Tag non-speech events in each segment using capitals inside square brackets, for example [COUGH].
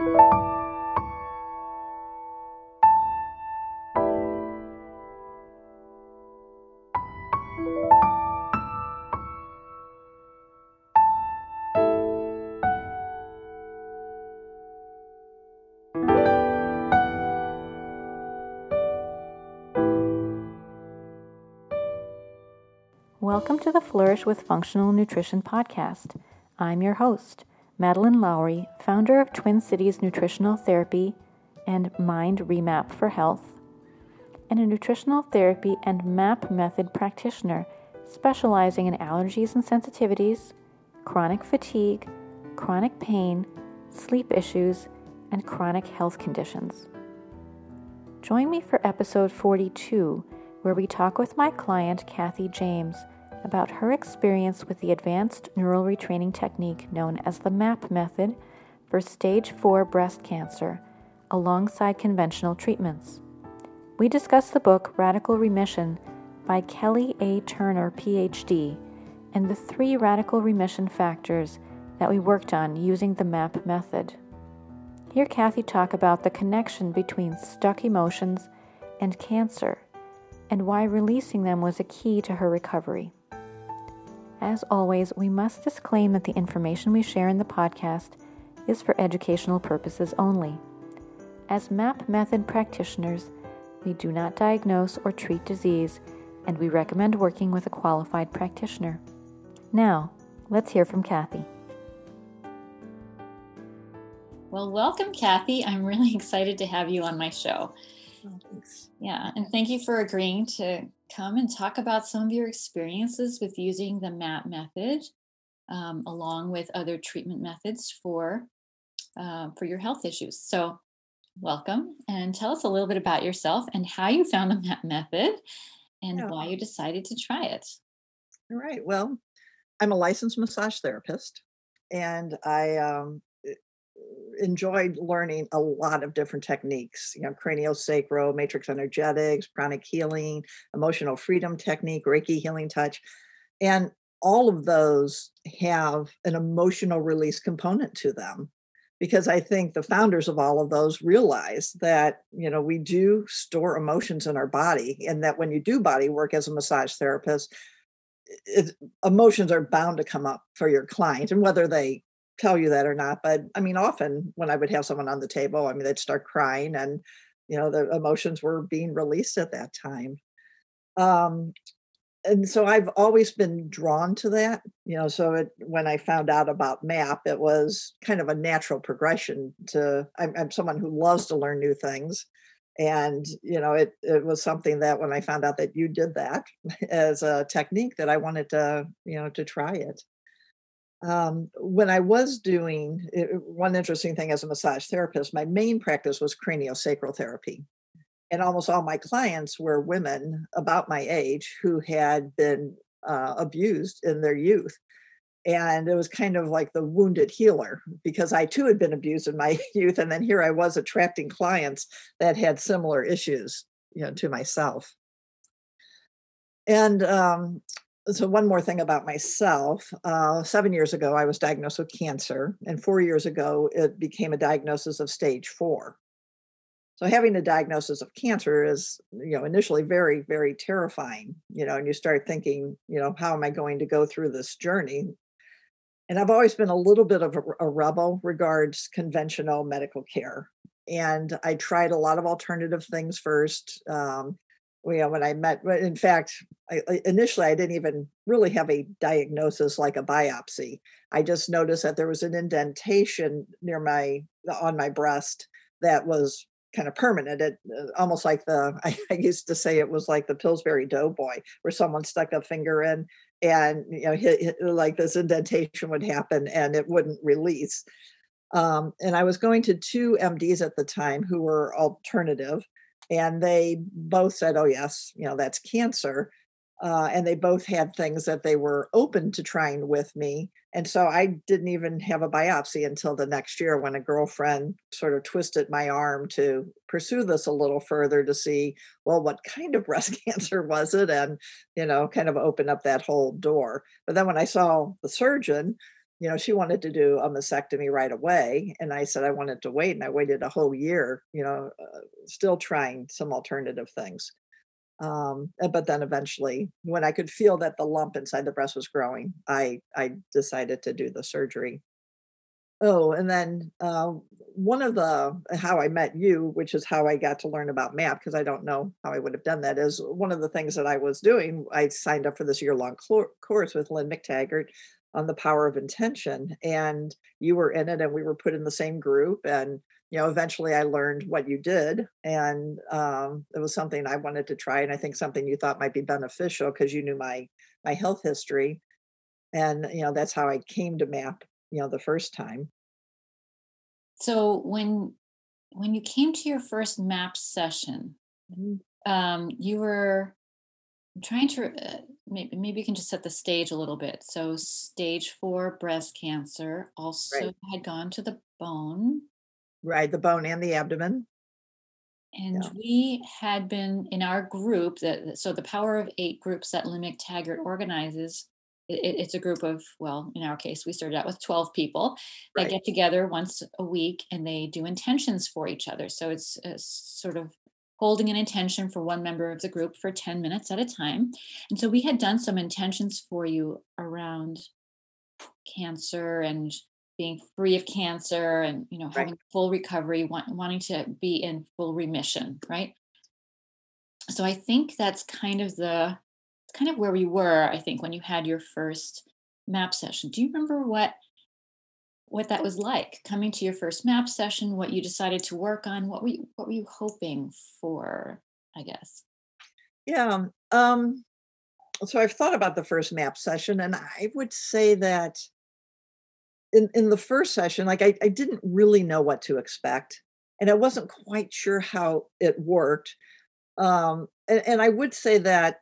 Welcome to the Flourish with Functional Nutrition podcast. I'm your host, Madeline Lowry, founder of Twin Cities Nutritional Therapy and Mind Remap for Health, and a nutritional therapy and MAP method practitioner specializing in allergies and sensitivities, chronic fatigue, chronic pain, sleep issues, and chronic health conditions. Join me for episode 42, where we talk with my client, Kathy James, about her experience with the advanced neural retraining technique known as the MAP method for stage 4 breast cancer alongside conventional treatments. We discuss the book Radical Remission by Kelly A. Turner, PhD, and the three radical remission factors that we worked on using the MAP method. Hear Kathy talk about the connection between stuck emotions and cancer and why releasing them was a key to her recovery. As always, we must disclaim that the information we share in the podcast is for educational purposes only. As MAP method practitioners, we do not diagnose or treat disease, and we recommend working with a qualified practitioner. Now, let's hear from Kathy. Well, welcome, Kathy. I'm really [LAUGHS] excited to have you on my show. Oh, thanks. Yeah, and thank you for agreeing to come and talk about some of your experiences with using the MAP method, um, along with other treatment methods for uh, for your health issues. So, welcome, and tell us a little bit about yourself and how you found the MAP method, and why you decided to try it. All right. Well, I'm a licensed massage therapist, and I um, enjoyed learning a lot of different techniques, you know, craniosacral, matrix energetics, pranic healing, emotional freedom technique, Reiki healing touch. And all of those have an emotional release component to them because I think the founders of all of those realize that, you know, we do store emotions in our body and that when you do body work as a massage therapist, it, emotions are bound to come up for your client and whether they tell you that or not but i mean often when i would have someone on the table i mean they'd start crying and you know the emotions were being released at that time. Um and so i've always been drawn to that you know so it, when i found out about map it was kind of a natural progression to i'm, I'm someone who loves to learn new things. And you know it, it was something that when i found out that you did that [LAUGHS] as a technique that i wanted to you know to try it um, when I was doing it, one interesting thing as a massage therapist, my main practice was craniosacral therapy. And almost all my clients were women about my age who had been uh, abused in their youth. And it was kind of like the wounded healer because I too had been abused in my [LAUGHS] youth. And then here I was attracting clients that had similar issues, you know, to myself. And um, so one more thing about myself uh, seven years ago i was diagnosed with cancer and four years ago it became a diagnosis of stage four. So having a diagnosis of cancer is you know initially very very terrifying you know and you start thinking you know how am i going to go through this journey? And i've always been a little bit of a, a rebel regards conventional medical care and i tried a lot of alternative things first um, you know, when I met, in fact, I, initially I didn't even really have a diagnosis like a biopsy. I just noticed that there was an indentation near my on my breast that was kind of permanent. It uh, almost like the [LAUGHS] I, I used to say it was like the Pillsbury Doughboy, where someone stuck a finger in, and you know, hit, hit, like this indentation would happen and it wouldn't release. Um, and I was going to two MDs at the time who were alternative and they both said, "Oh yes, you know that's cancer." Uh, and they both had things that they were open to trying with me. And so I didn't even have a biopsy until the next year when a girlfriend sort of twisted my arm to pursue this a little further to see, well, what kind of [LAUGHS] breast cancer was it? And, you know, kind of open up that whole door. But then when I saw the surgeon, you know, she wanted to do a mastectomy right away. And I said I wanted to wait. And I waited a whole year, you know, uh, still trying some alternative things. Um, but then eventually, when I could feel that the lump inside the breast was growing, I I decided to do the surgery. Oh, and then uh, one of the how I met you, which is how I got to learn about MAP, because I don't know how I would have done that, is one of the things that I was doing. I signed up for this year long course with Lynne McTaggart on the power of intention, and you were in it, and we were put in the same group. And you know, eventually I learned what you did, and um, it was something I wanted to try, and I think something you thought might be beneficial because you knew my my health history, and you know that's how I came to MAP you know the first time so when when you came to your first map session mm-hmm. um, you were trying to uh, maybe maybe you can just set the stage a little bit so stage four breast cancer also right. had gone to the bone right the bone and the abdomen and yeah. we had been in our group that so the power of eight groups that Lynne McTaggart organizes it, it's a group of well in our case we started out with 12 people right. that get together once a week and they do intentions for each other so it's sort of holding an intention for one member of the group for 10 minutes at a time and so we had done some intentions for you around cancer and being free of cancer and you know right. having full recovery want, wanting to be in full remission right so i think that's kind of the kind of where we were, I think, when you had your first map session. Do you remember what what that was like coming to your first map session? What you decided to work on? What were you, what were you hoping for? I guess. Yeah. Um, so I've thought about the first map session, and I would say that in in the first session, like I, I didn't really know what to expect, and I wasn't quite sure how it worked. Um, and, and I would say that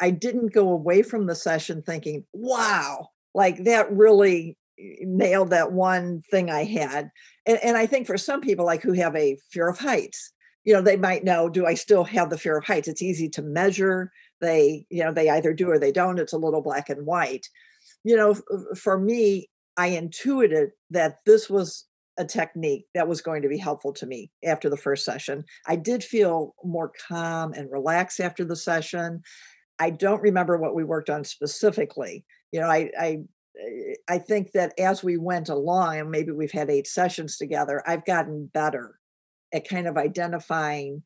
I didn't go away from the session thinking, wow, like that really nailed that one thing I had. And, and I think for some people, like who have a fear of heights, you know, they might know, do I still have the fear of heights? It's easy to measure. They, you know, they either do or they don't. It's a little black and white. You know, uh, for me, I intuited that this was a technique that was going to be helpful to me after the first session. I did feel more calm and relaxed after the session. I don't remember what we worked on specifically. You know, I, I I think that as we went along, and maybe we've had eight sessions together, I've gotten better at kind of identifying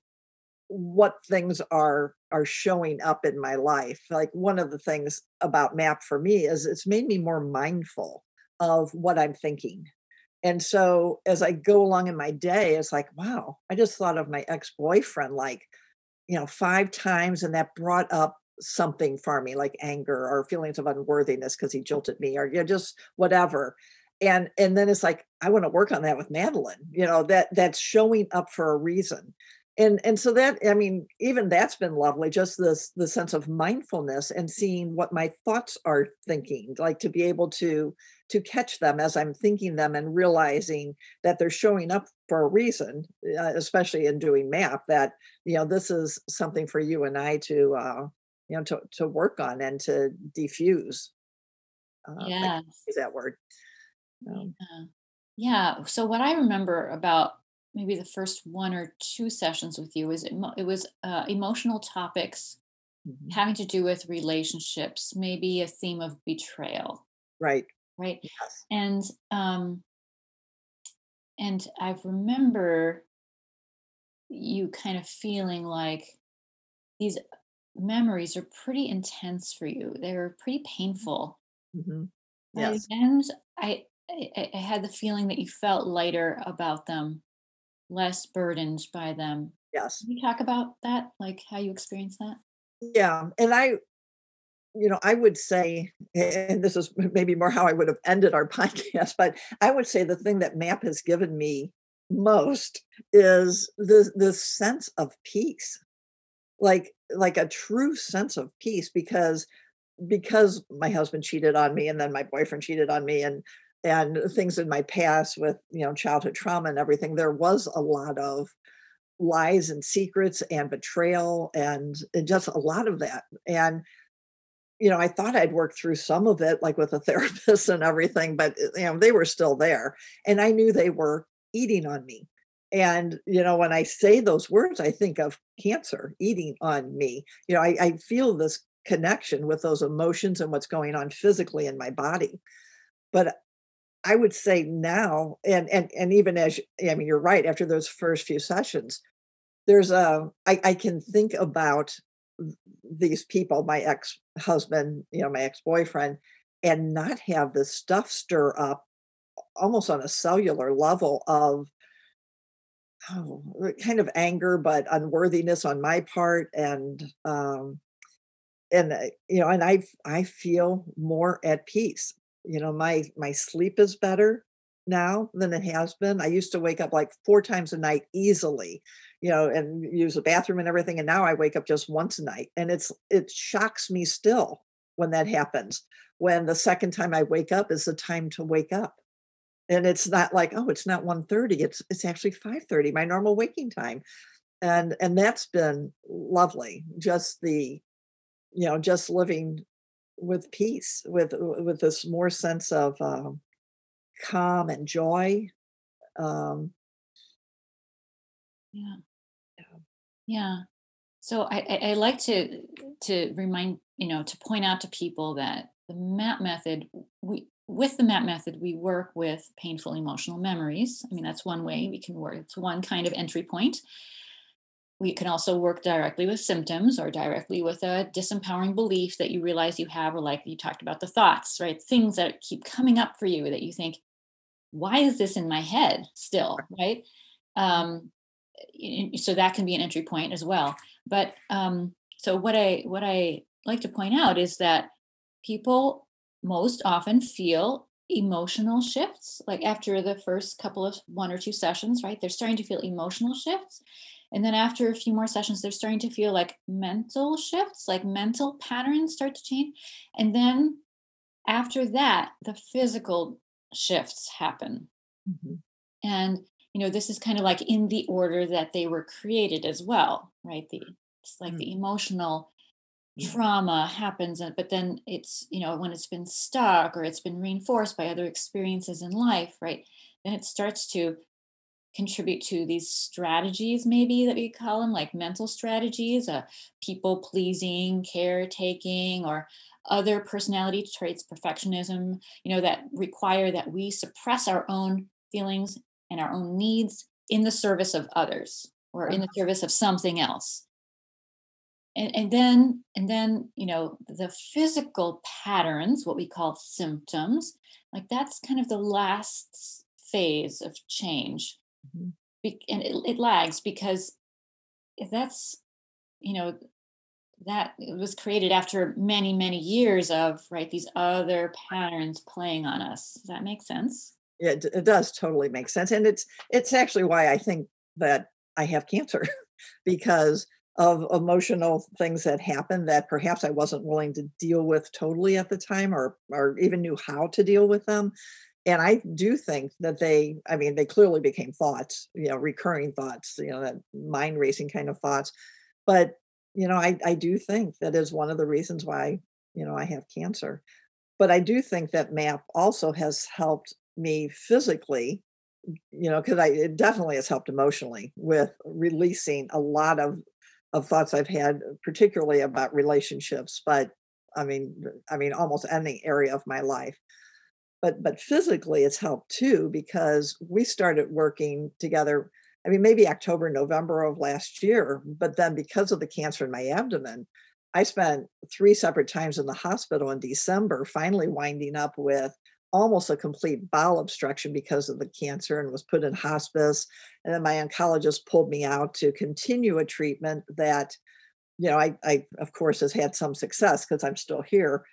what things are are showing up in my life. Like one of the things about MAP for me is it's made me more mindful of what I'm thinking. And so as I go along in my day, it's like, wow, I just thought of my ex-boyfriend like, you know, five times, and that brought up something for me like anger or feelings of unworthiness because he jilted me or you know, just whatever. And and then it's like i want to work on that with madeline you know that that's showing up for a reason. And and so that i mean even that's been lovely just this the sense of mindfulness and seeing what my thoughts are thinking like to be able to to catch them as i'm thinking them and realizing that they're showing up for a reason uh, especially in doing map that you know this is something for you and i to uh, you know to, to work on and to defuse uh, yeah is that word um, yeah. yeah so what i remember about maybe the first one or two sessions with you is it, it was uh, emotional topics mm-hmm. having to do with relationships maybe a theme of betrayal right right yes. and um and i remember you kind of feeling like these memories are pretty intense for you. They're pretty mm-hmm. painful. Mm-hmm. Yes. And I, I, I had the feeling that you felt lighter about them, less burdened by them. Yes. Can you talk about that, like how you experienced that? Yeah, and I, you know, I would say, and this is maybe more how I would have ended our [LAUGHS] podcast, but I would say the thing that MAP has given me most is this this sense of peace like like a true sense of peace because because my husband cheated on me and then my boyfriend cheated on me and and things in my past with you know childhood trauma and everything there was a lot of lies and secrets and betrayal and, and just a lot of that and you know, I thought I'd worked through some of it, like with a [LAUGHS] therapist and everything, but eh, you know, they were still there, and I knew they were eating on me. And you know, when I say those words, I think of cancer eating on me. You know, I, I feel this connection with those emotions and what's going on physically in my body. But I would say now, and and and even as I mean, you're right. After those first few sessions, there's a I, I can think about these people, my ex husband, you know, my ex boyfriend, and not have this stuff stir up almost on a cellular level of oh, kind of anger, but unworthiness on my part, and um, and uh, you know, and I I feel more at peace. You know, my my sleep is better now than it has been. I used to wake up like four times a night easily, you know, and use the bathroom and everything. And now I wake up just once a night. And it's it shocks me still when that happens. When the second time I wake up is the time to wake up. And it's not like, oh, it's not 1:30. It's it's actually 5:30, my normal waking time. And and that's been lovely. Just the, you know, just living with peace, with with this more sense of um, calm and joy. Um, yeah. Yeah. So I, I, I like to to remind you know to point out to people that the MAP method we with the MAP method we work with painful emotional memories. I mean that's one way we can work. It's one kind of entry point. We can also work directly with symptoms or directly with a disempowering belief that you realize you have, or like you talked about the thoughts, right? Things that keep coming up for you that you think, why is this in my head still right um, so that can be an entry point as well but um, so what i what i like to point out is that people most often feel emotional shifts like after the first couple of one or two sessions right they're starting to feel emotional shifts and then after a few more sessions they're starting to feel like mental shifts like mental patterns start to change and then after that the physical shifts happen. Mm-hmm. And you know, this is kind of like in the order that they were created as well, right? The it's like mm-hmm. the emotional trauma happens but then it's you know when it's been stuck or it's been reinforced by other experiences in life right then it starts to contribute to these strategies maybe that we call them like mental strategies uh, people pleasing caretaking or other personality traits, perfectionism, you know, that require that we suppress our own feelings and our own needs in the service of others or in the uh-huh. service of something else. And, and then and then you know the physical patterns what we call symptoms like that's kind of the last phase of change. Mm-hmm. and it, it lags because if that's you know that was created after many many years of right these other patterns playing on us. Does that make sense? Yeah it, it does totally make sense and it's it's actually why i think that i have cancer [LAUGHS] because of emotional things that happened that perhaps i wasn't willing to deal with totally at the time or or even knew how to deal with them and i do think that they i mean they clearly became thoughts you know recurring thoughts you know that mind racing kind of thoughts but you know, I, I do think that is one of the reasons why, you know, I have cancer. But I do think that MAP also has helped me physically, you know, because I it definitely has helped emotionally with releasing a lot of of thoughts I've had, uh, particularly about relationships, but I mean, I mean, almost any area of my life. But but physically, it's helped too because we started working together I mean, maybe October, November of last year. But then because of the cancer in my abdomen, I spent three separate times in the hospital in December, finally winding up with almost a complete bowel obstruction because of the cancer and was put in hospice. And then my oncologist pulled me out to continue a treatment that, you know, I, I of course, has had some success because I'm still here.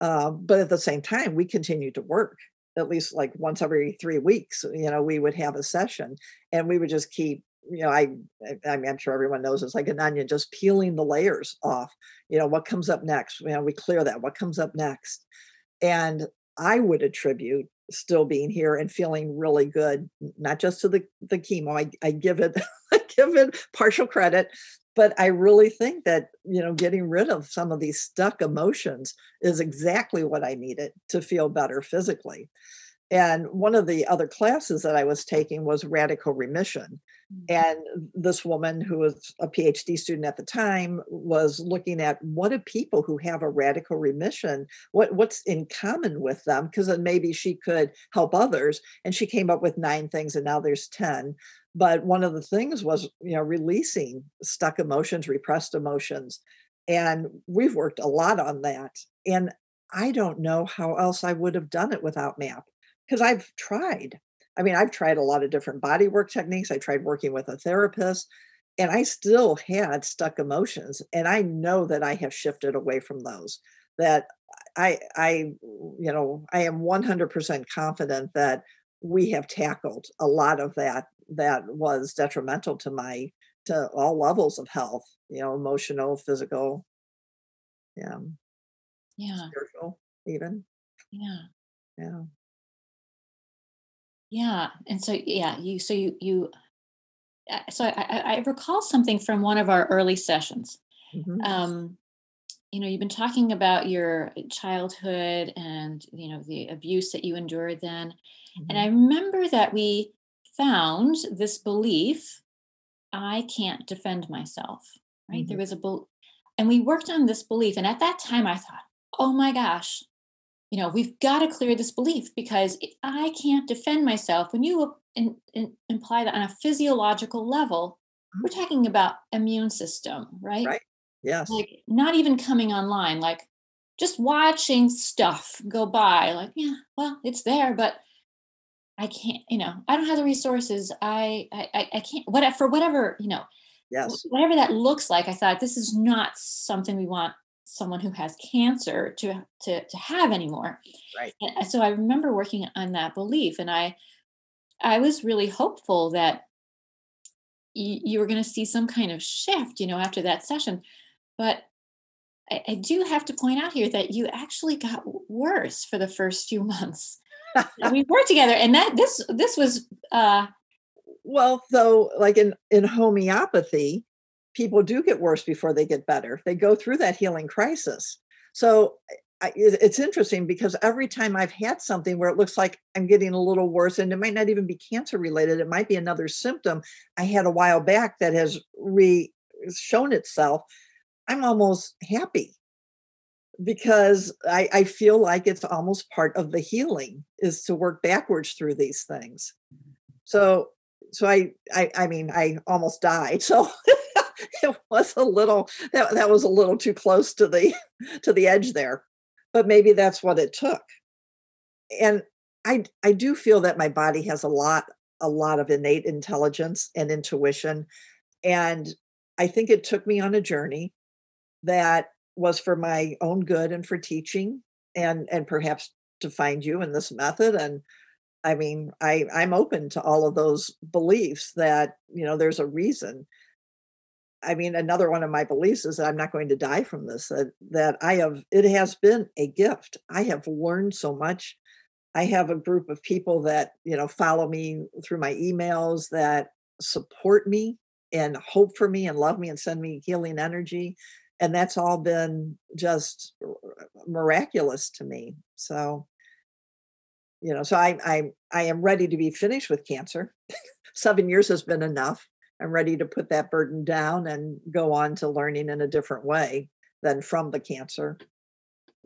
Uh, but at the same time, we continued to work at least like once every three weeks you know we would have a session and we would just keep you know i i mean i'm sure everyone knows it's like an onion just peeling the layers off you know what comes up next you know we clear that what comes up next and i would attribute still being here and feeling really good not just to the the chemo i, I give it [LAUGHS] i give it partial credit but I really think that, you know, getting rid of some of these stuck emotions is exactly what I needed to feel better physically. And one of the other classes that I was taking was radical remission. Mm-hmm. And this woman, who was a PhD student at the time, was looking at what do people who have a radical remission, what, what's in common with them? Because then maybe she could help others. And she came up with nine things, and now there's 10. But one of the things was, you know, releasing stuck emotions, repressed emotions. And we've worked a lot on that. And I don't know how else I would have done it without MAP because I've tried. I mean, I've tried a lot of different body work techniques. I tried working with a therapist, and I still had stuck emotions. And I know that I have shifted away from those. That I, I, you know, I am 100% confident that we have tackled a lot of that that was detrimental to my to all levels of health you know emotional physical yeah yeah spiritual even yeah yeah yeah and so yeah you so you you uh, so i i recall something from one of our early sessions mm-hmm. um you know you've been talking about your childhood and you know the abuse that you endured then mm-hmm. and i remember that we found this belief i can't defend myself right mm-hmm. there was a and we worked on this belief and at that time i thought oh my gosh you know we've got to clear this belief because if i can't defend myself. When you in, in, imply that on a physiological level mm-hmm. we're talking about immune system right? Right. Yes. Like not even coming online like just watching stuff go by like yeah well it's there but i can't you know i don't have the resources. I i i can't what for whatever you know yes. whatever that looks like i thought this is not something we want someone who has cancer to to to have anymore. Right. And so i remember working on that belief and i i was really hopeful that you, you were going to see some kind of shift you know after that session. But I, I do have to point out here that you actually got worse for the first few [LAUGHS] months we worked together and that this this was uh well though like in in homeopathy people do get worse before they get better. They go through that healing crisis. So I, it's interesting because every time I've had something where it looks like I'm getting a little worse, and it might not even be cancer related, it might be another symptom I had a while back that has re shown itself. I'm almost happy because I, I feel like it's almost part of the healing is to work backwards through these things. So so I I, I mean I almost died. [LAUGHS] So [LAUGHS] it was a little that, that was a little too close to the [LAUGHS] to the edge there but maybe that's what it took. And i i do feel that my body has a lot a lot of innate intelligence and intuition and i think it took me on a journey that was for my own good and for teaching and and perhaps to find you in this method and i mean i i'm open to all of those beliefs that you know there's a reason I mean, another one of my beliefs is that I'm not going to die from this, that, that I have, it has been a gift. I have learned so much. I have a group of people that, you know, follow me through my emails that support me and hope for me and love me and send me healing energy. And that's all been just miraculous to me. So, you know, so I, I, I am ready to be finished with cancer. [LAUGHS] Seven years has been enough I'm ready to put that burden down and go on to learning in a different way than from the cancer.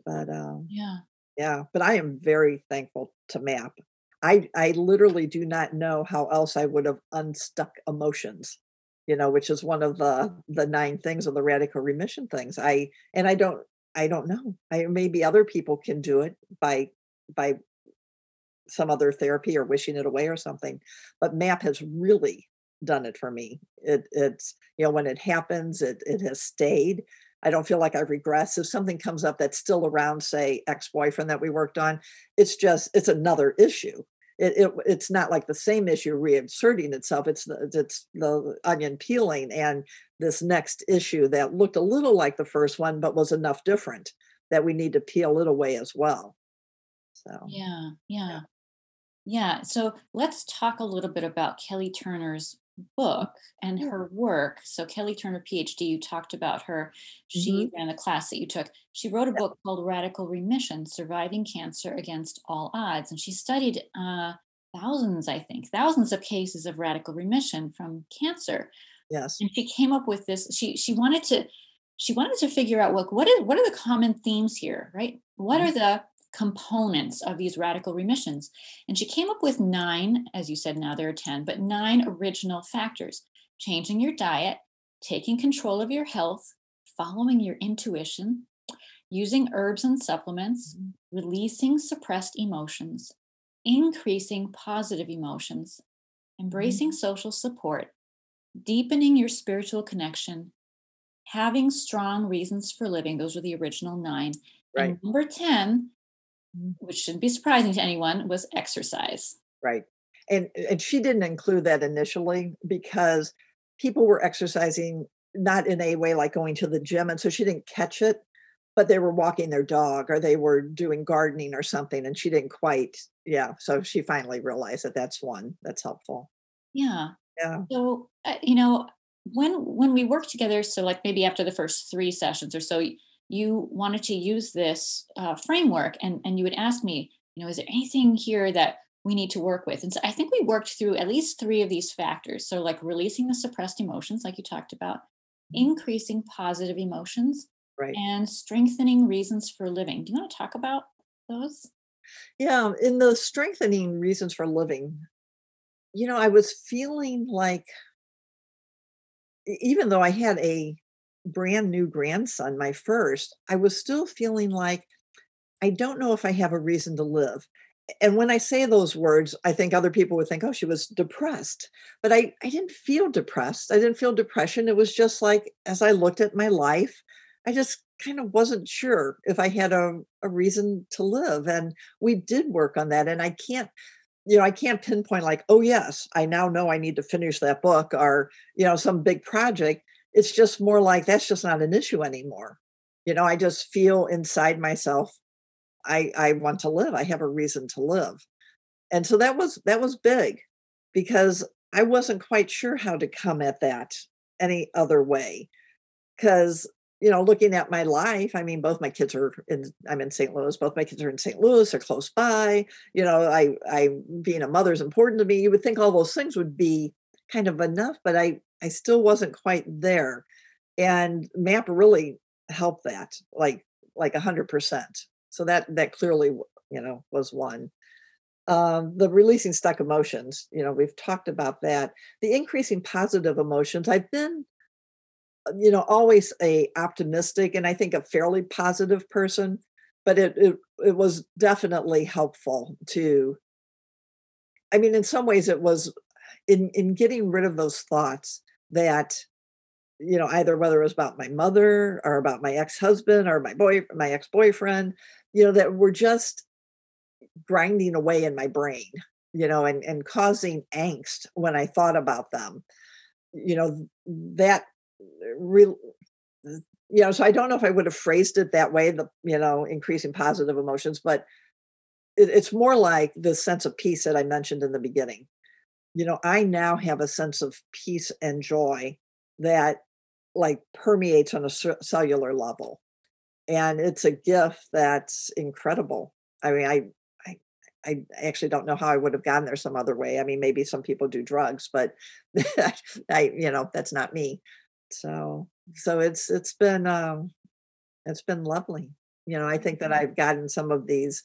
But um, yeah, yeah. But I am very thankful to MAP. I I literally do not know how else I would have unstuck emotions, you know, which is one of the the nine things of the radical remission things. I and I don't I don't know. I maybe other people can do it by by some other therapy or wishing it away or something. But MAP has really done it for me. It, it's you know when it happens, it it has stayed. I don't feel like I've regressed. If something comes up that's still around, say ex-boyfriend that we worked on, it's just it's another issue. It, it it's not like the same issue reinserting itself. It's the it's the onion peeling and this next issue that looked a little like the first one, but was enough different that we need to peel it away as well. So yeah, yeah. Yeah, so let's talk a little bit about Kelly Turner's book and yeah. her work. So Kelly Turner, PhD, you talked about her. She mm-hmm. ran the class that you took. She wrote a yeah. book called Radical Remission: Surviving Cancer Against All Odds, and she studied uh, thousands, I think, thousands of cases of radical remission from cancer. Yes. And she came up with this. She she wanted to she wanted to figure out what what are what are the common themes here, right? What are mm-hmm. the components of these radical remissions? And she came up with nine, as you said, now there are 10, but nine original factors. Changing your diet, taking control of your health, following your intuition, using herbs and supplements, mm-hmm. releasing suppressed emotions, increasing positive emotions, embracing mm-hmm. social support, deepening your spiritual connection, having strong reasons for living. Those were the original nine. Right. And number 10, mm-hmm. Which shouldn't be surprising to anyone, was exercise. Right. And and she didn't include that initially because people were exercising not in a way like going to the gym. And so she didn't catch it, but they were walking their dog or they were doing gardening or something. And she didn't quite, yeah. So she finally realized that that's one that's helpful. Yeah. Yeah. So, uh, you know, when when we work together so like maybe after the first three sessions or so you wanted to use this uh, framework and and you would ask me you know is there anything here that we need to work with? And so i think we worked through at least three of these factors. So like releasing the suppressed emotions like you talked about mm-hmm. increasing positive emotions right. and strengthening reasons for living. Do you want to talk about those? Yeah in the strengthening reasons for living you know i was feeling like even though I had a brand new grandson, my first, I was still feeling like I don't know if I have a reason to live. And when I say those words, I think other people would think, oh, she was depressed. But I, I didn't feel depressed. I didn't feel depression. It was just like, as I looked at my life, I just kind of wasn't sure if I had a, a reason to live. And we did work on that. And I can't you know, I can't pinpoint like, oh, yes, I now know I need to finish that book or, you know, some big project. It's just more like that's just not an issue anymore. You know, I just feel inside myself, I, I want to live. I have a reason to live. And so that was that was big because I wasn't quite sure how to come at that any other way. Because you know, looking at my life, I mean, both my kids are in, I'm in St. Louis, both my kids are in St. Louis, they're close by. You know, I, I, being a mother is important to me. You would think all those things would be kind of enough, but I, I still wasn't quite there. And MAP really helped that, like, like a hundred percent. So that, that clearly, you know, was one. Um, the releasing stuck emotions, you know, we've talked about that. The increasing positive emotions. I've been you know always a optimistic and i think a fairly positive person but it it, it was definitely helpful to i mean in some ways it was in in getting rid of those thoughts that you know either whether it was about my mother or about my ex-husband or my boy my ex-boyfriend you know that were just grinding away in my brain you know and and causing angst when i thought about them. You know that uh, real you know so i don't know if i would have phrased it that way the you know increasing positive emotions but it, it's more like the sense of peace that i mentioned in the beginning you know i now have a sense of peace and joy that like permeates on a cellular level and it's a gift that's incredible i mean i I, I actually don't know how I would have gotten there some other way. I mean, maybe some people do drugs, but [LAUGHS] I, you know, that's not me so so it's it's been um it's been lovely you know i think that mm-hmm. i've gotten some of these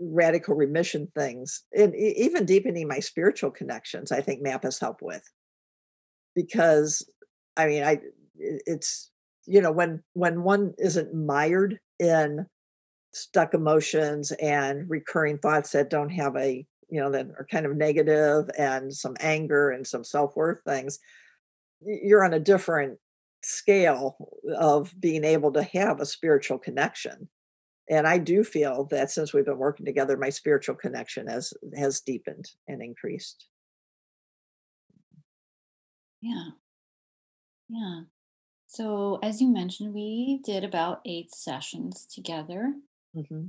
radical remission things and even deepening my spiritual connections i think map has helped with. Because i mean i it's you know when when one isn't mired in stuck emotions and recurring thoughts that don't have a you know that are kind of negative and some anger and some self-worth things you're on a different scale of being able to have a spiritual connection and i do feel that since we've been working together my spiritual connection has has deepened and increased yeah yeah so as you mentioned we did about eight sessions together mm-hmm.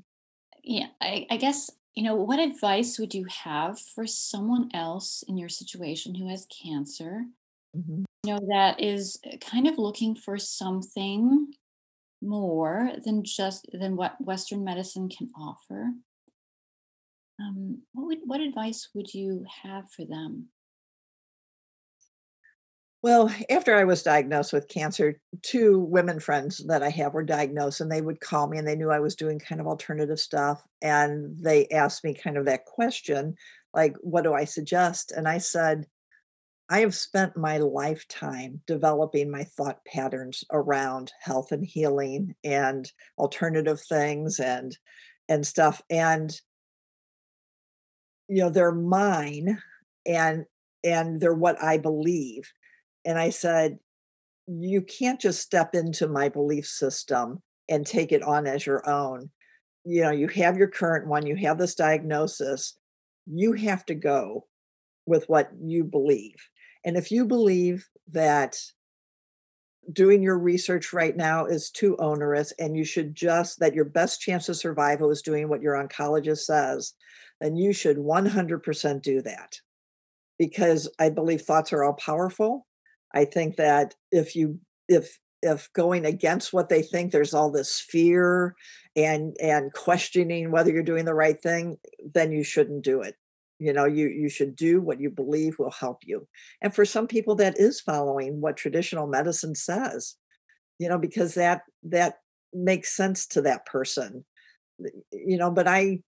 yeah I, I guess you know, what advice would you have for someone else in your situation who has cancer? Mm-hmm. You know, that is uh, kind of looking for something more than just than what Western medicine can offer. Um, what would what advice would you have for them? Well, after I was diagnosed with cancer, two women friends that I have were diagnosed and they would call me and they knew I was doing kind of alternative stuff. And they asked me kind of that question, like, what do I suggest? And I said, I have spent my lifetime developing my thought patterns around health and healing and alternative things and and stuff. And you know, they're mine and and they're what I believe and I said, You can't just step into my belief system and take it on as your own. You know, you have your current one, you have this diagnosis. You have to go with what you believe. And if you believe that doing your research right now is too onerous and you should just that your best chance of survival is doing what your oncologist says then you should 100% do that. Because i believe thoughts are all powerful. I think that if you if if going against what they think there's all this fear and and questioning whether you're doing the right thing then you shouldn't do it you know you you should do what you believe will help you. And for some people that is following what traditional medicine says you know because that that makes sense to that person. You know but i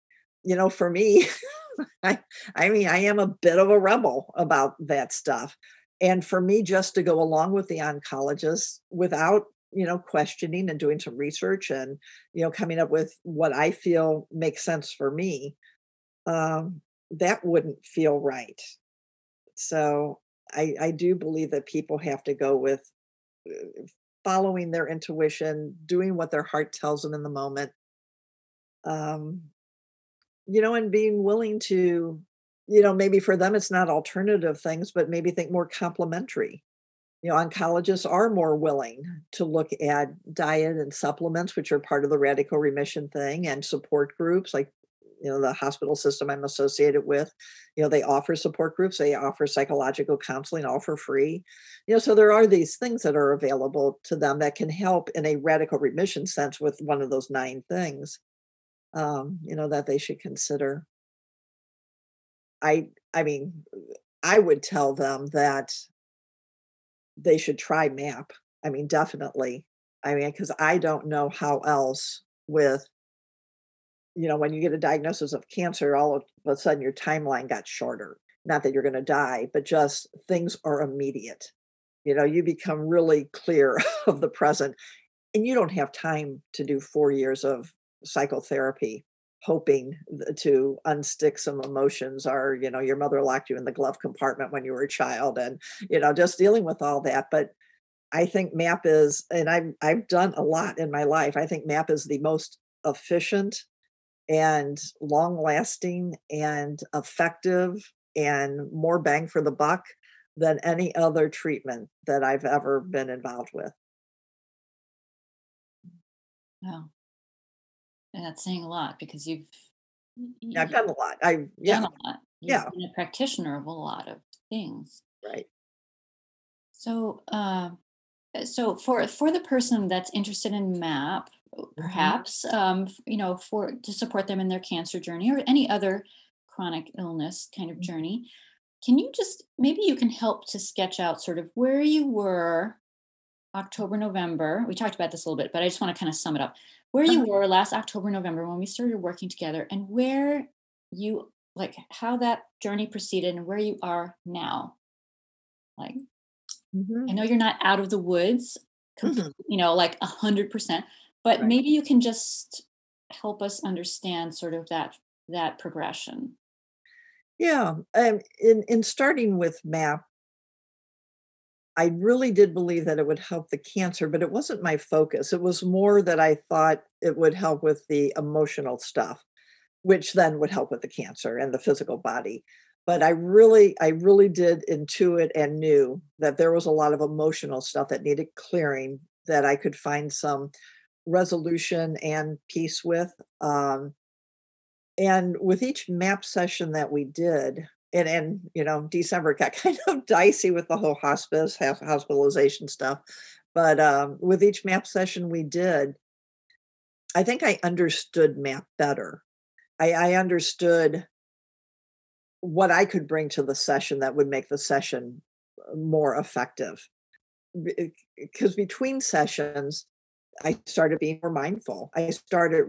you know for me [LAUGHS] i i mean i am a bit of a rebel about that stuff. And for me just to go along with the oncologist without you know questioning and doing some research and you know coming up with what i feel makes sense for me um, that wouldn't feel right so i i do believe that people have to go with uh, following their intuition doing what their heart tells them in the moment um you know and being willing to you know, maybe for them it's not alternative things, but maybe think more complementary. You know, oncologists are more willing to look at diet and supplements, which are part of the radical remission thing, and support groups like you know the hospital system i'm associated with you know they offer support groups they offer psychological counseling all for free you know so there are these things that are available to them that can help in a radical remission sense with one of those nine things um, you know that they should consider I I mean, I would tell them that they should try MAP. I mean, definitely. I mean, because I don't know how else with, you know, when you get a diagnosis of cancer, all of a sudden your timeline got shorter. Not that you're going to die, but just things are immediate. You know, you become really clear [LAUGHS] of the present, and you don't have time to do four years of psychotherapy hoping to unstick some emotions or you know your mother locked you in the glove compartment when you were a child and you know just dealing with all that but i think map is and i've i've done a lot in my life i think map is the most efficient and long lasting and effective and more bang for the buck than any other treatment that i've ever been involved with wow and that's saying a lot because you've yeah, I've done a lot. I yeah. done a lot. You've yeah. been a practitioner of a lot of things. Right. So uh, so for for the person that's interested in MAP. Perhaps mm-hmm. um, you know, for to support them in their cancer journey or any other chronic illness kind of mm-hmm. journey, can you just maybe you can help to sketch out sort of where you were October, November. We talked about this a little bit, but I just want to kind of sum it up where you uh-huh. were last October, November when we started working together, and where you like how that journey proceeded and where you are now. Like, mm-hmm. I know you're not out of the woods, mm-hmm. you know, like a hundred percent, but right. maybe you can just help us understand sort of that that progression. Yeah, um, in in starting with MAP, I really did believe that it would help the cancer, but it wasn't my focus. It was more that I thought it would help with the emotional stuff, which then would help with the cancer and the physical body. But I really, I really did intuit and knew that there was a lot of emotional stuff that needed clearing that I could find some resolution and peace with. Um, and with each map session that we did, and and you know, December got [LAUGHS] kind of dicey with the whole hospice hospitalization stuff. But um, with each map session we did, I think I understood map better. I, I understood what I could bring to the session that would make the session uh, more effective. Because between sessions, I started being more mindful. I started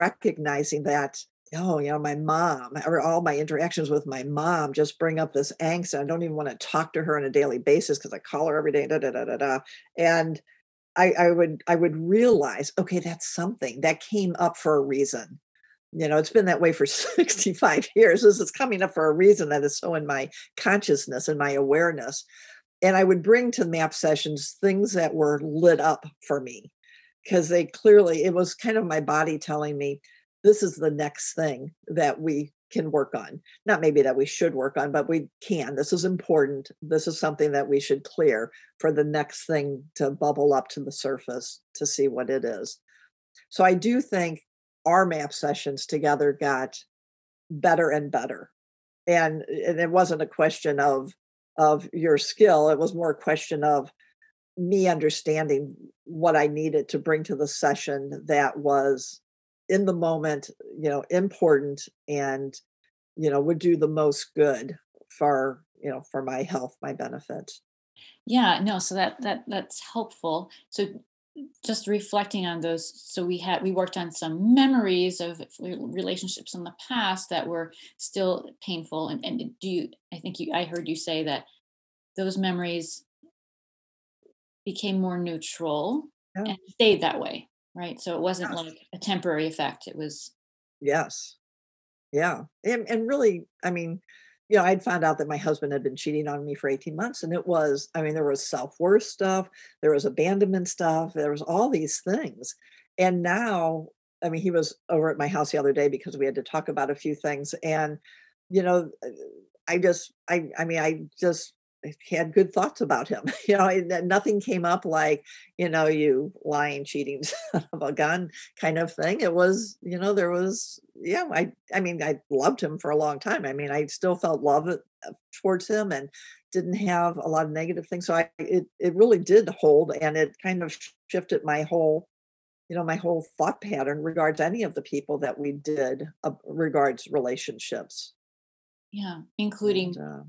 recognizing that, oh, you know, my mom or all my interactions with my mom just bring up this angst. And I don't even want to talk to her on a daily basis because I call her every day, da da da da da. And I, I would I would realize, okay, that's something that came up for a reason you know it's been that way for [LAUGHS] 65 years this is coming up for a reason that is so in my consciousness and my awareness and i would bring to the map sessions things that were lit up for me because they clearly it was kind of my body telling me this is the next thing that we can work on. Not maybe that we should work on but we can. This is important. This is something that we should clear for the next thing to bubble up to the surface to see what it is. So i do think our map sessions together got better and better. And, and it wasn't a question of of your skill it was more a question of me understanding what i needed to bring to the session that was in the moment you know important and you know would do the most good for you know for my health my benefit. Yeah no so that that that's helpful. So just reflecting on those so we had we worked on some memories of relationships in the past that were still painful and, and do you i think you i heard you say that those memories became more neutral yeah. and stayed that way right so it wasn't yes. like a temporary effect it was yes yeah and, and really i mean you know, I'd found out that my husband had been cheating on me for 18 months. And it was, I mean, there was self worth stuff, there was abandonment stuff, there was all these things. And now, I mean, he was over at my house the other day because we had to talk about a few things. And, you know, I just, I, I mean, I just had good thoughts about him. [LAUGHS] You know, nothing came up like, you know, you lying, cheating [LAUGHS] of a gun kind of thing. It was, you know, there was, yeah, I, I mean, I loved him for a long time. I mean, I still felt love uh, towards him and didn't have a lot of negative things. So I, it, it really did hold and it kind of shifted my whole, you know, my whole thought pattern regards any of the people that we did uh, regards relationships. Yeah, including and, uh,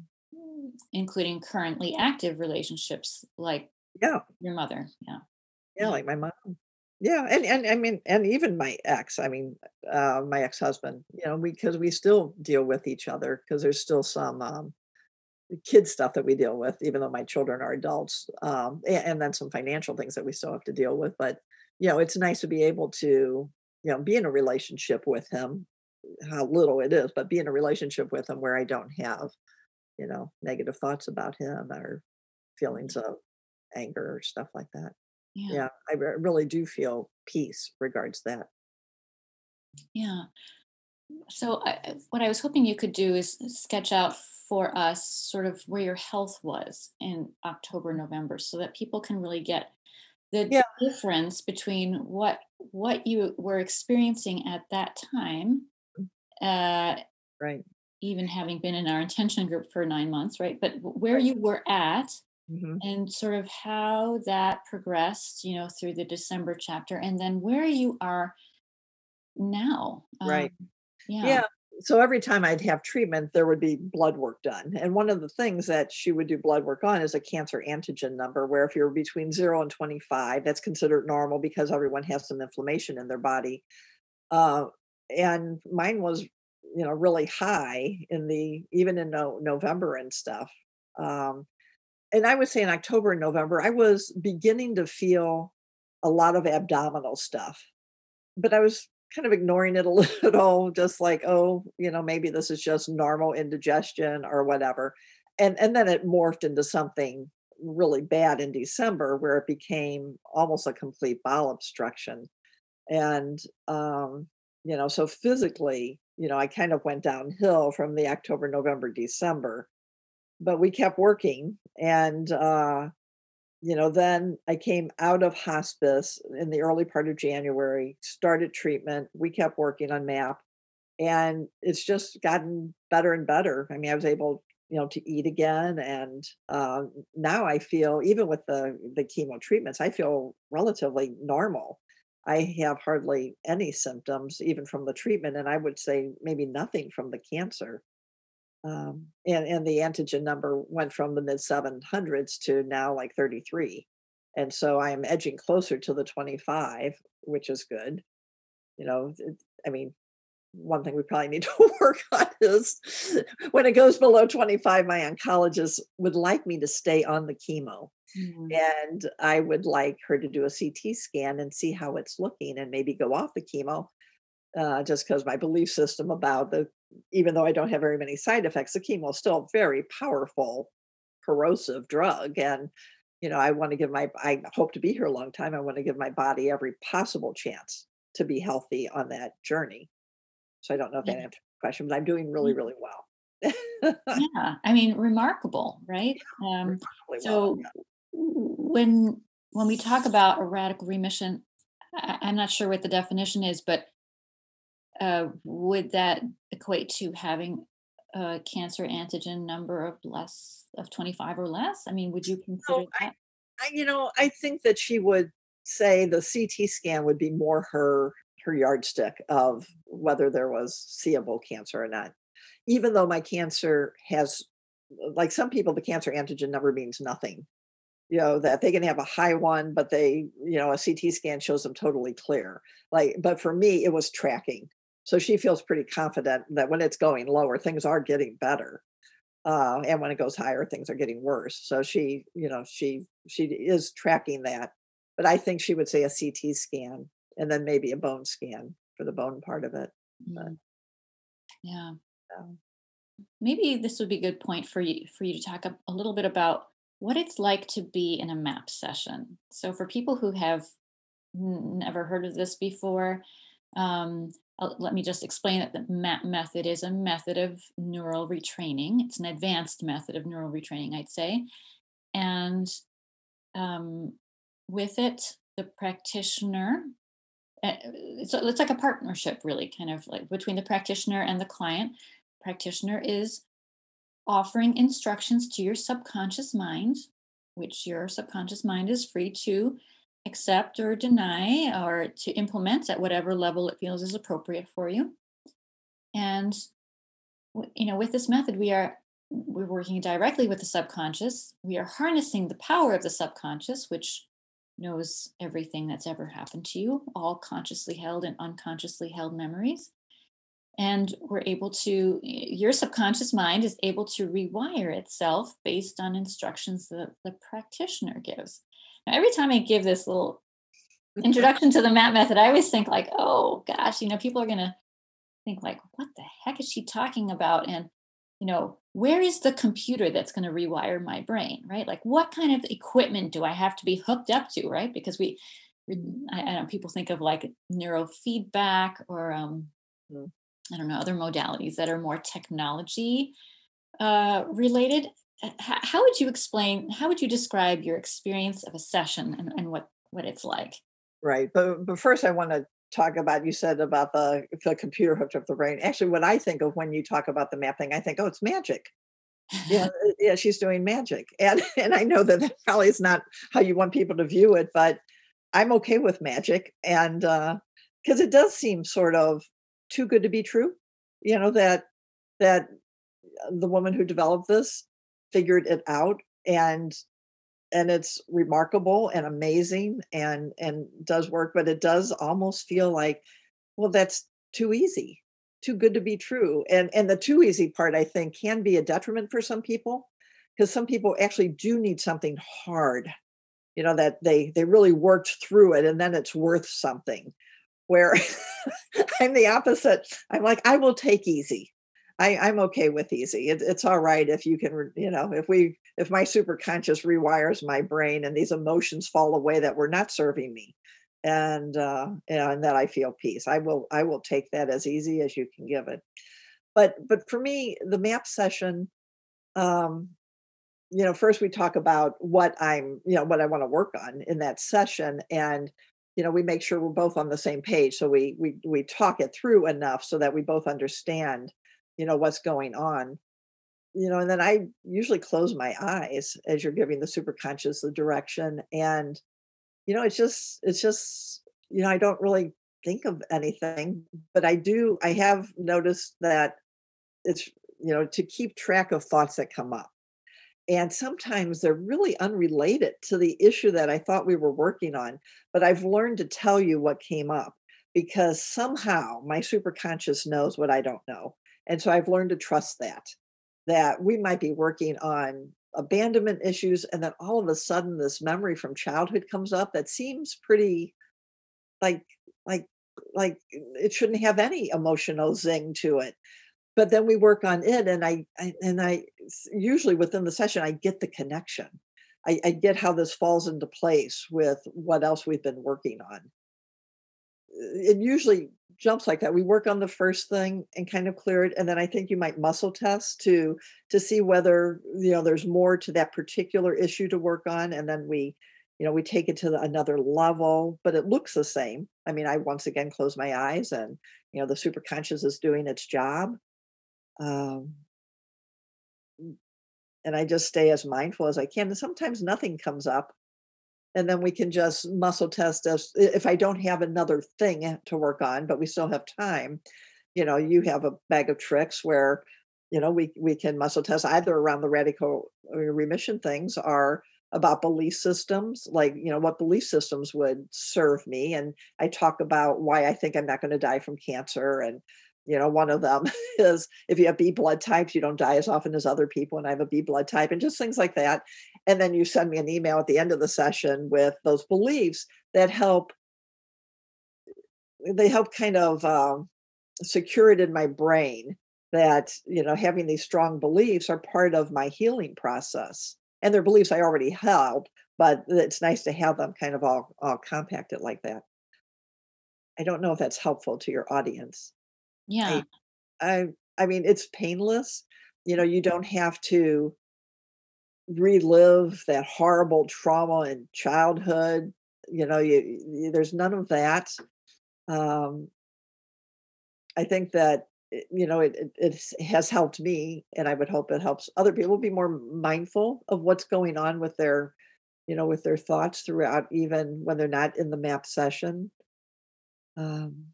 including currently active relationships like yeah. your mother yeah. Yeah like my mom. Yeah and and i mean and even my ex i mean uh my ex-husband you know because we, we still deal with each other because there's still some um kid stuff that we deal with even though my children are adults um and, and then some financial things that we still have to deal with but you know it's nice to be able to you know be in a relationship with him how little it is but be in a relationship with him where i don't have you know negative thoughts about him or feelings of anger or stuff like that. Yeah, yeah i really do feel peace regards that. Yeah. So I, what i was hoping you could do is sketch out for us sort of where your health was in october november so that people can really get the yeah. difference between what what you were experiencing at that time mm. uh, right even having been in our intention group for nine months, right? But where you were at mm-hmm. and sort of how that progressed, you know, through the December chapter, and then where you are now. Right. Um, yeah. Yeah. So every time I'd have treatment, there would be blood work done. And one of the things that she would do blood work on is a cancer antigen number, where if you're between zero and 25, that's considered normal because everyone has some inflammation in their body. Uh, and mine was you know really high in the even in no, november and stuff um, and i would say in october and november i was beginning to feel a lot of abdominal stuff but i was kind of ignoring it a [LAUGHS] little just like oh you know maybe this is just normal indigestion or whatever and and then it morphed into something really bad in december where it became almost a complete bowel obstruction and um you know so physically you know, I kind of went downhill from the October, November, December, but we kept working. And, uh, you know, then I came out of hospice in the early part of January, started treatment. We kept working on MAP. and it's just gotten better and better. I mean, I was able, you know, to eat again, and uh, now I feel even with the the chemo treatments, I feel relatively normal. I have hardly any symptoms, even from the treatment, and I would say maybe nothing from the cancer. Um, and and the antigen number went from the mid 700s to now like 33, and so I am edging closer to the 25, which is good. You know, I mean, one thing we probably need [LAUGHS] to work on is when it goes below 25, my oncologist would like me to stay on the chemo. Mm-hmm. And I would like her to do a CT scan and see how it's looking and maybe go off the chemo. Uh, just because my belief system about the, even though I don't have very many side effects, the chemo is still a very powerful, corrosive drug. And, you know, I want to give my, I hope to be here a long time. I want to give my body every possible chance to be healthy on that journey. So I don't know if that answers the question, but I'm doing really, really well. yeah, I mean, remarkable, right? [LAUGHS] Um, so well, yeah. when when we talk about a radical remission, I, am not sure what the definition is, but uh, would that equate to having a cancer antigen number of less of 25 or less? I mean, would you consider no, that? I, I, you know, I think that she would say the CT scan would be more her her yardstick of whether there was seeable cancer or not. Even though my cancer has, like some people, the cancer antigen number means nothing. You know, that they can have a high one, but they, you know, a CT scan shows them totally clear. Like, but for me, it was tracking. So she feels pretty confident that when it's going lower, things are getting better. Uh, and when it goes higher, things are getting worse. So she, you know, she she is tracking that. But I think she would say a CT scan and then maybe a bone scan for the bone part of it. But, mm. yeah. Maybe this would be a good point for you for you to talk a, a little bit about what it's like to be in a map session. So for people who have n- never heard of this before, um, let me just explain that the MAP method is a method of neural retraining. It's an advanced method of neural retraining, I'd say. And um, with it, the practitioner it's, eh, it's like a partnership really kind of like between the practitioner and the client. Practitioner is offering instructions to your subconscious mind which your subconscious mind is free to accept or deny or to implement at whatever level it feels is appropriate for you. And you know with this method we are we're working directly with the subconscious. We are harnessing the power of the subconscious which knows everything that's ever happened to you, all consciously held and unconsciously held memories. And we're able to, your subconscious mind is able to rewire itself based on instructions that the practitioner gives. Now, every time I give this little introduction to the MAP method, I always think like, oh gosh, you know, people are going to think like, what the heck is she talking about? And you know, where is the computer that's going to rewire my brain, right? Like, what kind of equipment do I have to be hooked up to, right? Because we, I, I know people think of like neurofeedback or, um, mm. I don't know, other modalities that are more technology uh, related. How would you explain? How would you describe your experience of a session and, and what what it's like? Right, but but first, I want to talk about you said about the the computer hooked up the brain. Actually what i think of when you talk about the mapping i think oh it's magic. Yeah [LAUGHS] uh, yeah she's doing magic. [LAUGHS] And and i know that that probably is not how you want people to view it but i'm okay with magic and uh because it does seem sort of too good to be true you know that that uh, the woman who developed this figured it out and and it's remarkable and amazing and and does work but it does almost feel like well that's too easy too good to be true and and the too easy part i think can be a detriment for some people because some people actually do need something hard you know that they they really worked through it and then it's worth something where [LAUGHS] i'm the opposite. I'm like i will take easy I, I'm okay with easy. It, it's all right if you can, you know, if we, if my superconscious rewires my brain and these emotions fall away that were not serving me, and uh, and that I feel peace. I will, I will take that as easy as you can give it. But, but for me, the map session, um, you know, first we talk about what I'm, you know, what I want to work on in that session, and you know we make sure we're both on the same page so we we we talk it through enough so that we both understand you know what's going on you know and then i usually close my eyes as you're giving the super conscious the direction and you know it's just it's just you know i don't really think of anything but i do i have noticed that it's you know to keep track of thoughts that come up and sometimes they're really unrelated to the issue that I thought we were working on. But I've learned to tell you what came up because somehow my superconscious knows what I don't know. And so I've learned to trust that, that we might be working on abandonment issues. And then all of a sudden, this memory from childhood comes up that seems pretty like, like, like it shouldn't have any emotional zing to it but then we work on it and I, I, and i usually within the session i get the connection I, I, get how this falls into place with what else we've been working on uh, it usually jumps like that we work on the first thing and kind of clear it and then i think you might muscle test to to see whether you know there's more to that particular issue to work on and then we you know we take it to the, another level but it looks the same i mean i once again close my eyes and you know the super conscious is doing its job um, and I just stay as mindful as I can. And sometimes nothing comes up. And then we can just muscle test us. If I don't have another thing to work on, but we still have time, you know, you have a bag of tricks where, you know, we, we can muscle test either around the radical uh, remission things are about belief systems, like, you know, what belief systems would serve me. And I talk about why I think I'm not going to die from cancer and you know one of them [LAUGHS] is if you have b blood types you don't die as often as other people and i have a b blood type and just things like that and then you send me an email at the end of the session with those beliefs that help they help kind of um, secure it in my brain that you know having these strong beliefs are part of my healing process and they're beliefs i already held but it's nice to have them kind of all, all compacted like that i don't know if that's helpful to your audience yeah. I, I I mean, it's painless. You know, you don't have to relive that horrible trauma in childhood. You know, you, you there's none of that. Um, I think that eh, you know it, it, it has helped me, and I would hope it helps other people be more mindful of what's going on with their, you know, with their thoughts throughout, even when they're not in the map session. Um,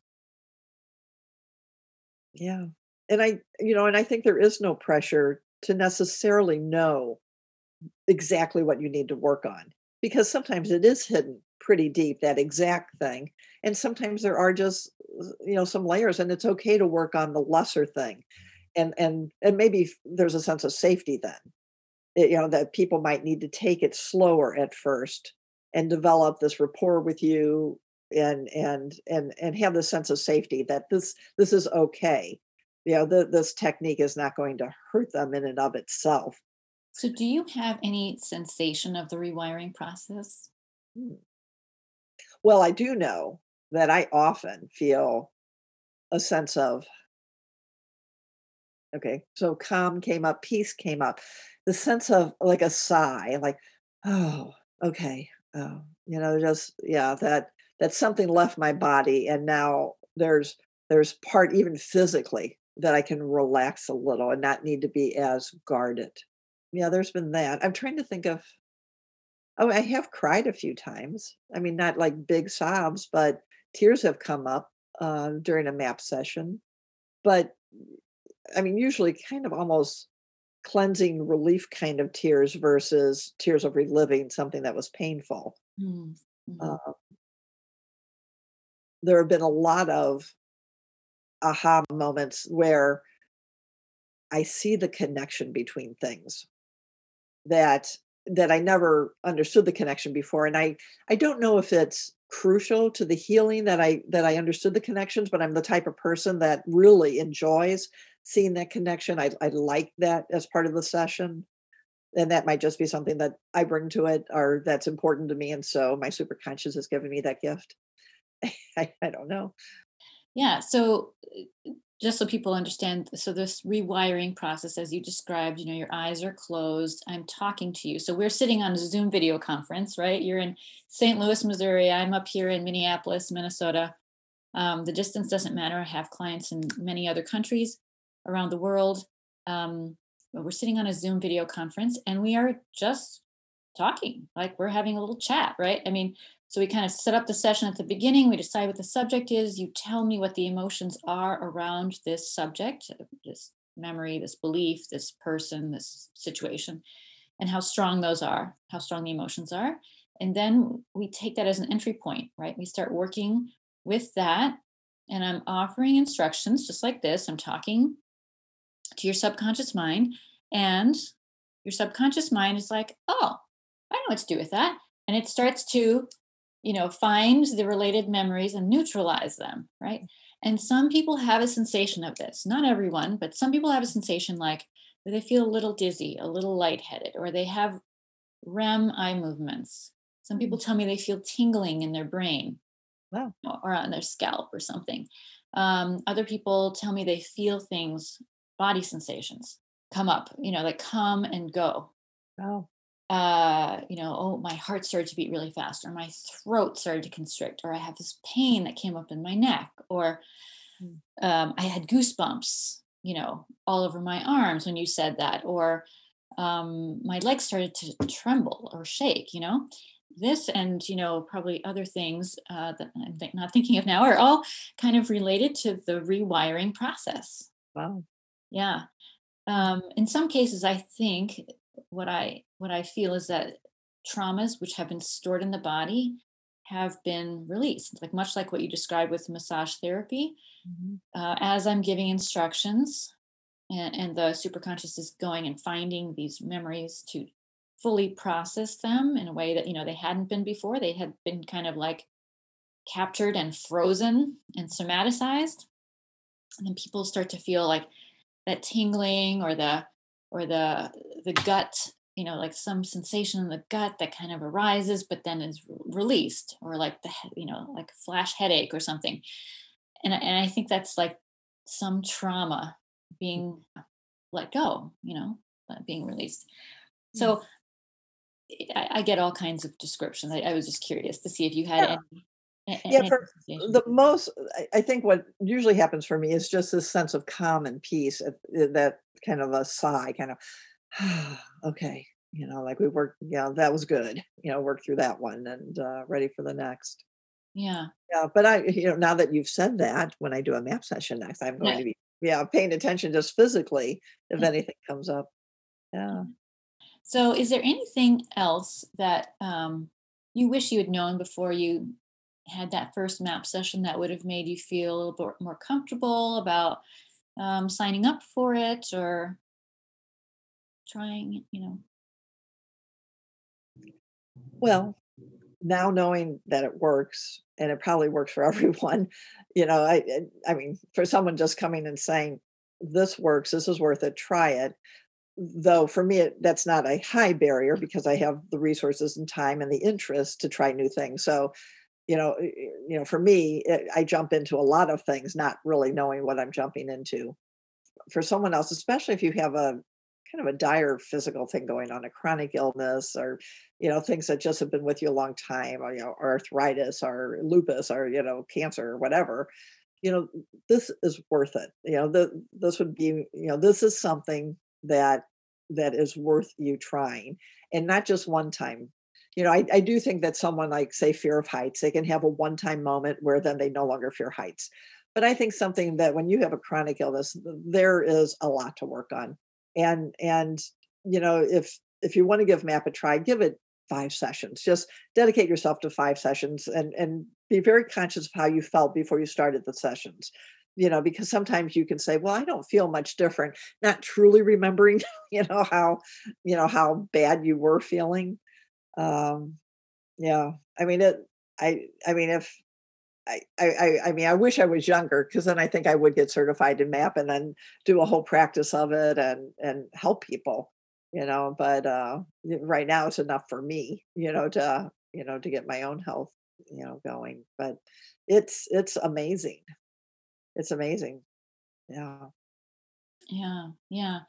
yeah. And I, you know, and I think there is no pressure to necessarily know exactly what you need to work on because sometimes it is hidden pretty deep, that exact thing. And sometimes there are just, uh, you know, some layers and it's okay to work on the lesser thing. And, and, and maybe there's a sense of safety then, it, you know, that people might need to take it slower at first and develop this rapport with you and and and and have the sense of safety that this this is okay you know the, this technique is not going to hurt them in and of itself so do you have any sensation of the rewiring process hmm. well i do know that i often feel a sense of okay so calm came up peace came up the sense of like a sigh like oh okay oh you know just yeah that that something left my body and now there's there's part even physically that I can relax a little and not need to be as guarded. Yeah, there's been that. I'm trying to think of oh, I have cried a few times. I mean, not like big sobs, but tears have come up uh, during a map session. But I mean, usually kind of almost cleansing relief kind of tears versus tears of reliving something that was painful. Mm-hmm. Uh, there have been a lot of aha moments where I see the connection between things that that I never understood the connection before and I I don't know if it's crucial to the healing that I that I understood the connections but I'm the type of person that really enjoys seeing that connection I I like that as part of the session and that might just be something that I bring to it or that's important to me and so my super conscious has given me that gift [LAUGHS] I, I don't know. Yeah. So uh, just so people understand so this rewiring process as you described you know your eyes are closed i'm talking to you. So we're sitting on a zoom video conference right? You're in st louis missouri i'm up here in minneapolis minnesota. Um, the distance doesn't matter i have clients in many other countries around the world. Um, we're sitting on a zoom video conference and we are just talking like we're having a little chat right? I mean so we kind of set up the session at the beginning. We decide what the subject is. You tell me what the emotions are around this subject, this memory, this belief, this person, this situation, and how strong those are, how strong the emotions are. And then we take that as an entry point, right? We start working with that. And I'm offering instructions just like this. I'm talking to your subconscious mind, and your subconscious mind is like, oh, I know what to do with that. And it starts to you know find the related memories and neutralize them right? And some people have a sensation of this not everyone but some people have a sensation like they feel a little dizzy a little lightheaded or they have rem eye movements. Some people mm. tell me they feel tingling in their brain wow. or on their scalp or something. Um, other people tell me they feel things body sensations come up you know like come and go. Oh uh, you know, oh, my heart started to beat really fast, or my throat started to constrict, or I have this pain that came up in my neck, or hmm. um, I had goosebumps, you know, all over my arms when you said that, or um, my legs started to tremble or shake, you know. This and you know probably other things uh, that I'm th- not thinking of now are all kind of related to the rewiring process. Wow. Yeah. Um, in some cases, I think what I what I feel is that traumas which have been stored in the body have been released, like much like what you described with massage therapy. Mm-hmm. Uh, as I'm giving instructions, and, and the superconscious is going and finding these memories to fully process them in a way that you know they hadn't been before. They had been kind of like captured and frozen and somaticized, and then people start to feel like that tingling or the or the the gut you know like some sensation in the gut that kind of arises but then is released or like the you know like a flash headache or something. And, and i think that's like some trauma being let go you know being released. So I, I, get all kinds of descriptions. I, I, was just curious to see if you had yeah. any yeah, for the most, I think what usually happens for me is just this sense of calm and peace, uh, that kind of a sigh, kind of, [SIGHS] okay, you know, like we worked, yeah, that was good, [LAUGHS] you know, work through that one and uh, ready for the next. Yeah. Yeah. But I, you know, now that you've said that, when I do a map session next, I'm going yeah. to be, yeah, paying attention just physically if yeah. anything comes up. Yeah. So, is there anything else that um, you wish you had known before you had that first map session that would have made you feel a little bit more comfortable about um, signing up for it or trying, you know? Well, now knowing that it works and it probably works for [LAUGHS] everyone, you know, I eh, I mean, for someone just coming and saying this works, this is worth it, try it. Though for me, it, that's not a high barrier because I have the resources and time and the interest to try new things. So, you know, eh, eh, you know, for me, it, I jump into a lot of things, not really knowing what I'm jumping into. For someone else, especially if you have a kind of a dire physical thing going on, a chronic illness, or you know things that just have been with you a long time, or you know arthritis, or lupus, or you know cancer, or whatever. You know this is worth it. You know the, this would be you know this is something that that is worth you trying, and not just one time. You know, I, I do think that someone like say fear of heights, they can have a one-time moment where then they no longer fear heights but i think something that when you have a chronic illness there is a lot to work on and and you know if if you want to give map a try give it five sessions. Just dedicate yourself to five sessions and and be very conscious of how you felt before you started the sessions you know because sometimes you can say well i don't feel much different not truly remembering [LAUGHS] you know how you know how bad you were feeling. Um yeah i mean it i i mean if I, I, I mean, I wish I was younger because then I think I would get certified in MAP and then do a whole practice of it and and help people, you know. But uh, right now, it's enough for me, you know, to you know to get my own health, you know, going. But it's it's amazing. It's amazing. Yeah. Yeah. Yeah.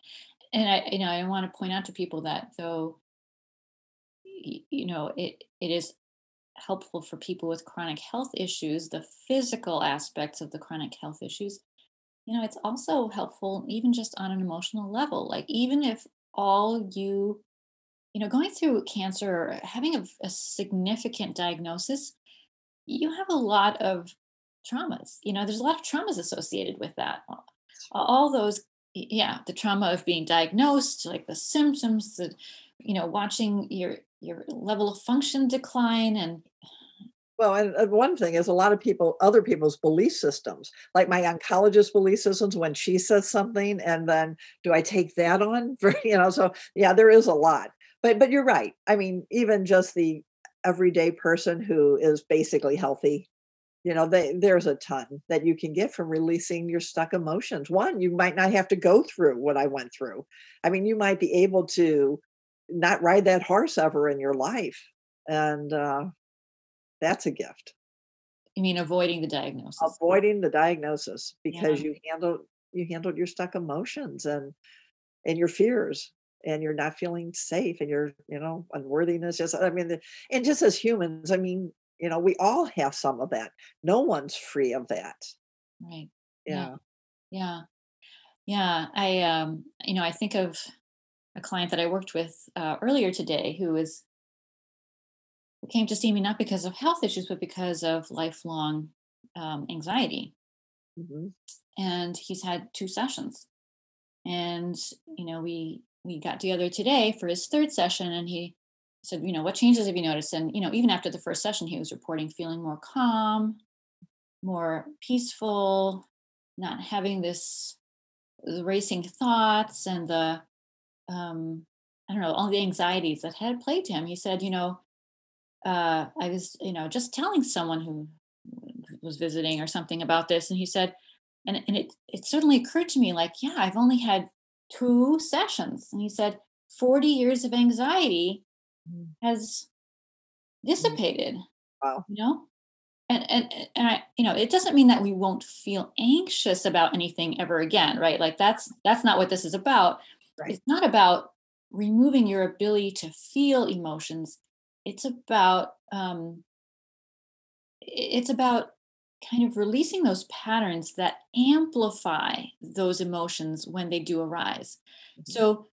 And I, you know, I want to point out to people that though, you know, it it is helpful for people with chronic health issues, the physical aspects of the chronic health issues, you know, it's also helpful even just on an emotional level. Like, even if all you, you know, going through cancer or having a, a significant diagnosis, you have a lot of traumas. You know, there's a lot of traumas associated with that. All those, yeah, the trauma of being diagnosed, like the symptoms, the, you know, watching your your level of function decline and well, and, one thing is a lot of people, other people's belief systems, like my oncologist belief systems, when she says something, and then do I take that on? [LAUGHS] For you know, so yeah, there is a lot. But but you're right. I mean, even just the everyday person who is basically healthy, you know, they, there's a ton that you can get from releasing your stuck emotions. One, you might not have to go through what I went through. I mean, you might be able to not ride that horse ever in your life. And uh, that's a gift. You mean avoiding the diagnosis? Avoiding the diagnosis because yeah. you handled you handled your stuck emotions and and your fears and you're not feeling safe and you're you know unworthiness just i mean and just as humans i mean you know we all have some of that no one's free of that right yeah yeah yeah, yeah. i um you know i think of a client that I worked with uh, earlier today who is who came to see me not because of health issues, but because of lifelong um, anxiety. Mm-hmm. And he's had two sessions, and you know we we got together today for his third session, and he said, you know, what changes have you noticed? And you know, even after the first session, he was reporting feeling more calm, more peaceful, not having this racing thoughts and the um, I don't know, all the anxieties that had plagued him. He said, you know, uh, I was, you know, just telling someone who was visiting or something about this, and he said, and and it it certainly occurred to me, like, yeah, I've only had two sessions, and he said, forty years of anxiety mm. has mm. dissipated. Wow, you know. And, and and I you know it doesn't mean that we won't feel anxious about anything ever again right like that's that's not what this is about Right. It's not about removing your ability to feel emotions. It's about um, it's about kind of releasing those patterns that amplify those emotions when they do arise. Mm-hmm. So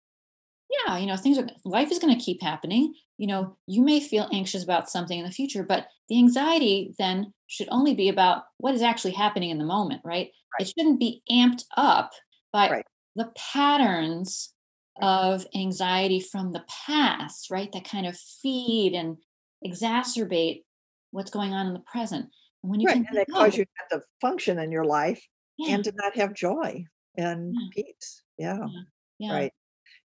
yeah, you know, things are life is going to keep happening. You know, you may feel anxious about something in the future, but the anxiety then should only be about what is actually happening in the moment, right? right. It shouldn't be amped up by right the patterns of anxiety from the past, right? That kind of feed and exacerbate what's going on in the present. And when you right, can and they cause you not to function in your life yeah. and to not have joy and yeah. peace. Yeah. yeah. yeah. Right.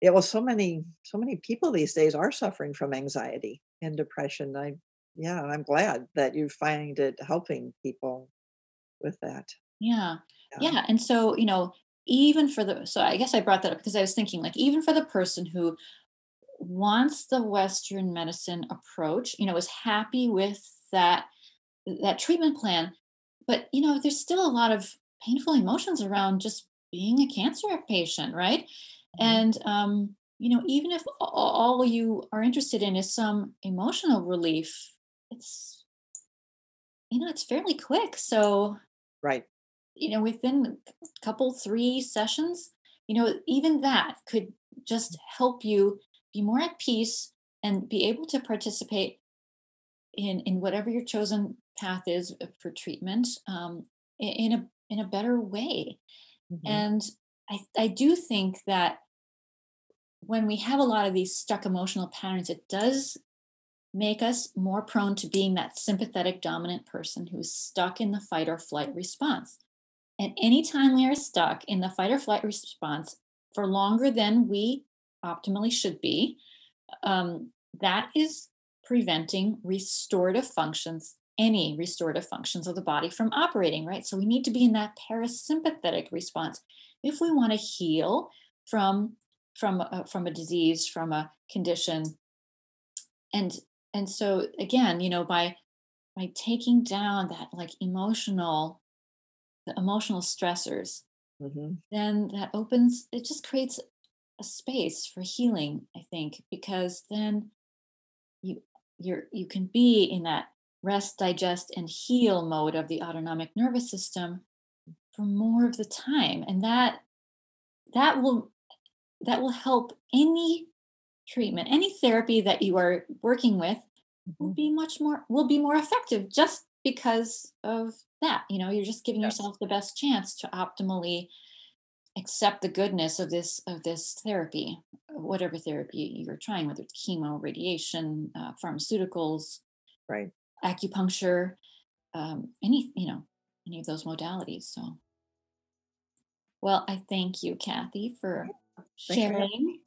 Yeah. Well, so many, so many people these days are suffering from anxiety and depression. I, yeah, I'm glad that you find it helping people with that. Yeah. Yeah. And so, you know, even for the so i guess i brought that up because i was thinking like even for the person who wants the western medicine approach you know is happy with that that treatment plan but you know there's still a lot of painful emotions around just being a cancer patient right mm-hmm. and um you know even if all you are interested in is some emotional relief it's you know it's fairly quick so right you know within a couple three sessions you know even that could just help you be more at peace and be able to participate in in whatever your chosen path is uh, for treatment um, in a in a better way mm-hmm. and i i do think that when we have a lot of these stuck emotional patterns it does make us more prone to being that sympathetic dominant person who's stuck in the fight or flight response and anytime we are stuck in the fight or flight response for longer than we optimally should be, um, that is preventing restorative functions, any restorative functions of the body from operating, right? So we need to be in that parasympathetic response if we want to heal from from a, from a disease, from a condition, and and so again, you know, by by taking down that like emotional the emotional stressors mm-hmm. then that opens, it just creates a space for healing, I think, because then you you're you can be in that rest, digest, and heal mode of the autonomic nervous system for more of the time. And that that will that will help any treatment, any therapy that you are working with will mm-hmm. be much more will be more effective just because of that. You know, you're just giving yes. yourself the best chance to optimally accept the goodness of this of this therapy whatever therapy you're trying whether it's chemo radiation uh, pharmaceuticals right acupuncture um, any you know any of those modalities so well i thank you kathy for sharing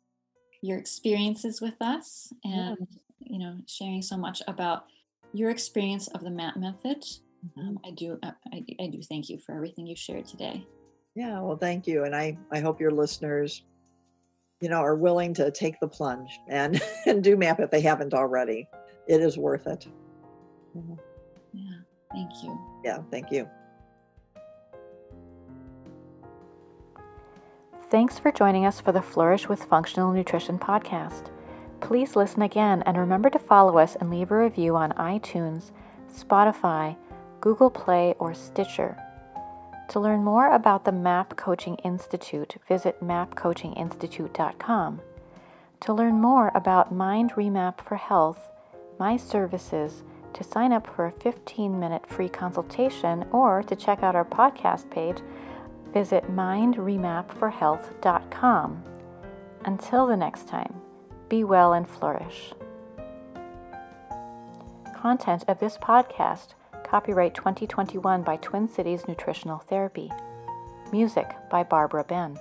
your experiences with us and yeah. you know sharing so much about your experience of the MAP method mm-hmm. um, i do uh, I, I do thank you for everything you shared today yeah, well, thank you. And I, I hope your listeners, you know, are willing to take the plunge and, [LAUGHS] and do MAP if they haven't already. It is worth it. Mm-hmm. Yeah, thank you. Yeah, thank you. Thanks for joining us for the Flourish with Functional Nutrition podcast. Please listen again and remember to follow us and leave a review on iTunes, Spotify, Google Play, or Stitcher. To learn more about the MAP Coaching Institute, visit mapcoachinginstitute.com. To learn more about Mind Remap for Health, my services, to sign up for a 15 minute free consultation, or to check out our podcast page, visit mindremapforhealth.com. Until the next time, be well and flourish. Content of this podcast Copyright 2021 by Twin Cities Nutritional Therapy. Music by Barbara Ben.